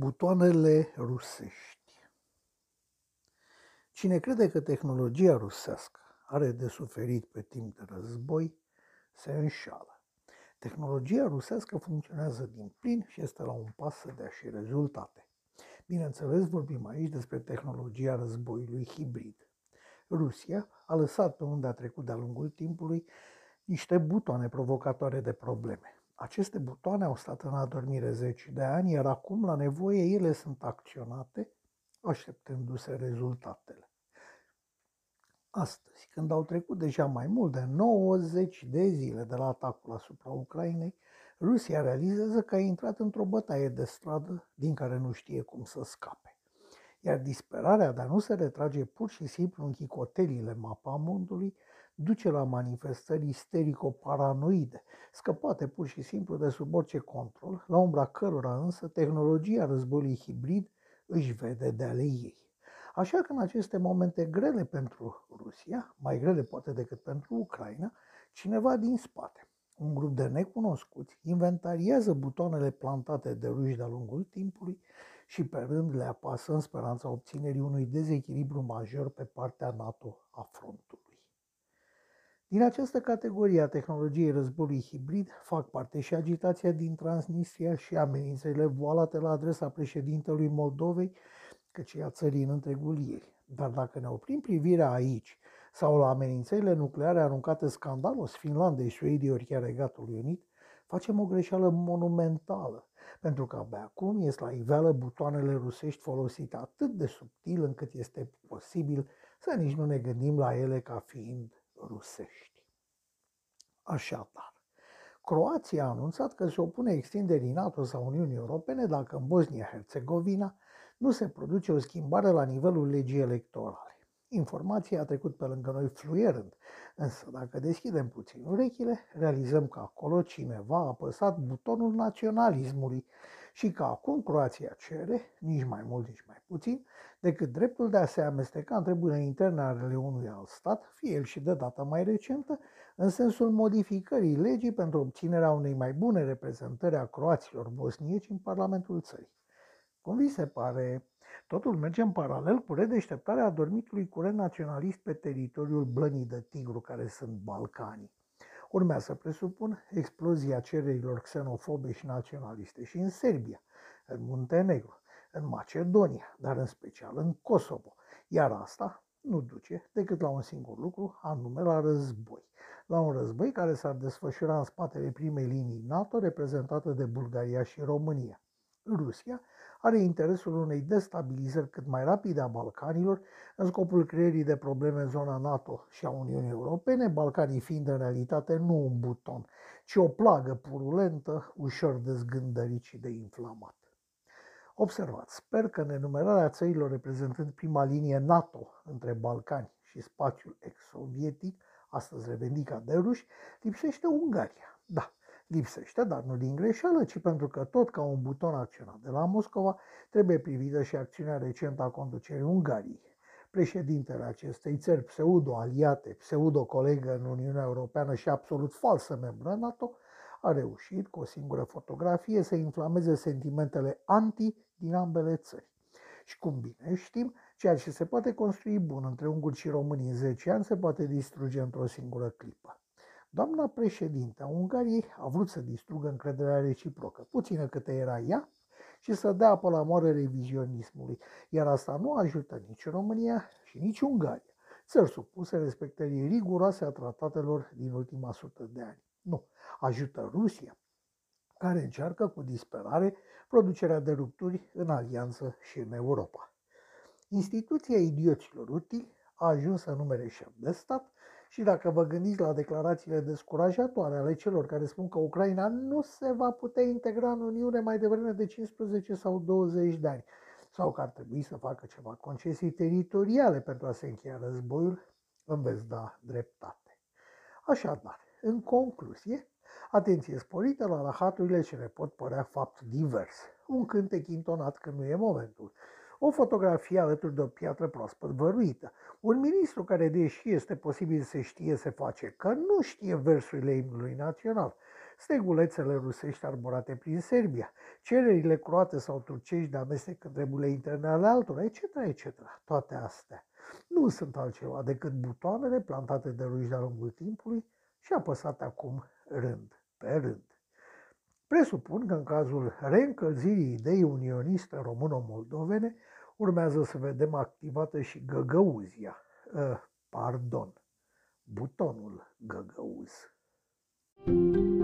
Butoanele rusești Cine crede că tehnologia rusească are de suferit pe timp de război, se înșală. Tehnologia rusească funcționează din plin și este la un pas să dea și rezultate. Bineînțeles, vorbim aici despre tehnologia războiului hibrid. Rusia a lăsat pe unde a trecut de-a lungul timpului niște butoane provocatoare de probleme. Aceste butoane au stat în adormire zeci de ani, iar acum, la nevoie, ele sunt acționate, așteptându-se rezultatele. Astăzi, când au trecut deja mai mult de 90 de zile de la atacul asupra Ucrainei, Rusia realizează că a intrat într-o bătaie de stradă din care nu știe cum să scape. Iar disperarea de a nu se retrage pur și simplu în chicotelile mapamondului duce la manifestări isterico-paranoide, scăpate pur și simplu de sub orice control, la umbra cărora însă tehnologia războiului hibrid își vede de ale ei. Așa că în aceste momente grele pentru Rusia, mai grele poate decât pentru Ucraina, cineva din spate, un grup de necunoscuți, inventariază butoanele plantate de ruși de-a lungul timpului și pe rând le apasă în speranța obținerii unui dezechilibru major pe partea NATO a frontului. Din această categorie a tehnologiei războiului hibrid fac parte și agitația din Transnistria și amenințările voalate la adresa președintelui Moldovei, căci a țării în întregul ei. Dar dacă ne oprim privirea aici sau la amenințările nucleare aruncate scandalos Finlandei, Suediei ori chiar Regatului Unit, facem o greșeală monumentală, pentru că abia acum ies la iveală butoanele rusești folosite atât de subtil încât este posibil să nici nu ne gândim la ele ca fiind rusești. Așadar, Croația a anunțat că se opune extinderii NATO sau Uniunii Europene dacă în Bosnia-Herzegovina nu se produce o schimbare la nivelul legii electorale. Informația a trecut pe lângă noi fluierând, însă dacă deschidem puțin urechile, realizăm că acolo cineva a apăsat butonul naționalismului și că acum Croația cere, nici mai mult, nici mai puțin, decât dreptul de a se amesteca în treburile interne ale unui alt stat, fie el și de data mai recentă, în sensul modificării legii pentru obținerea unei mai bune reprezentări a croaților bosnieci în Parlamentul țării. Cum vi se pare, totul merge în paralel cu redeșteptarea adormitului curent naționalist pe teritoriul blănii de tigru care sunt Balcanii. Urmează să presupun explozia cererilor xenofobe și naționaliste și în Serbia, în Muntenegru, în Macedonia, dar în special în Kosovo. Iar asta nu duce decât la un singur lucru, anume la război. La un război care s-ar desfășura în spatele primei linii NATO, reprezentată de Bulgaria și România. Rusia are interesul unei destabilizări cât mai rapide a Balcanilor în scopul creierii de probleme în zona NATO și a Uniunii Europene, Balcanii fiind în realitate nu un buton, ci o plagă purulentă, ușor de zgândărit și de inflamat. Observați, sper că în enumerarea țărilor reprezentând prima linie NATO între Balcani și spațiul ex-sovietic, astăzi revendicat de ruși, lipsește Ungaria. Da, lipsește, dar nu din greșeală, ci pentru că tot ca un buton acționat de la Moscova, trebuie privită și acțiunea recentă a conducerii Ungariei. Președintele acestei țări pseudo-aliate, pseudo-colegă în Uniunea Europeană și absolut falsă membră NATO, a reușit cu o singură fotografie să inflameze sentimentele anti din ambele țări. Și cum bine știm, ceea ce se poate construi bun între unguri și români în 10 ani se poate distruge într-o singură clipă. Doamna președinte a Ungariei a vrut să distrugă încrederea reciprocă, puțină câte era ea, și să dea apă la moare revizionismului, iar asta nu ajută nici România și nici Ungaria, țări supuse respectării riguroase a tratatelor din ultima sută de ani. Nu, ajută Rusia, care încearcă cu disperare producerea de rupturi în alianță și în Europa. Instituția idioților utili a ajuns să numere șef de stat și dacă vă gândiți la declarațiile descurajatoare ale celor care spun că Ucraina nu se va putea integra în Uniune mai devreme de 15 sau 20 de ani, sau că ar trebui să facă ceva concesii teritoriale pentru a se încheia războiul, îmi veți da dreptate. Așadar, în concluzie, atenție sporită la rahaturile ce ne pot părea fapt divers. Un cântec intonat când nu e momentul. O fotografie alături de o piatră proaspăt văruită. Un ministru care, deși este posibil să știe, se face că nu știe versurile imnului național. stegulețele rusești arborate prin Serbia, cererile croate sau turcești de amestec în treburile interne ale altora, etc., etc. Toate astea nu sunt altceva decât butoanele plantate de ruși de-a lungul timpului și apăsate acum rând pe rând. Presupun că în cazul reîncălzirii ideii unioniste româno-moldovene urmează să vedem activată și găgăuzia, uh, pardon, butonul găgăuz. thank you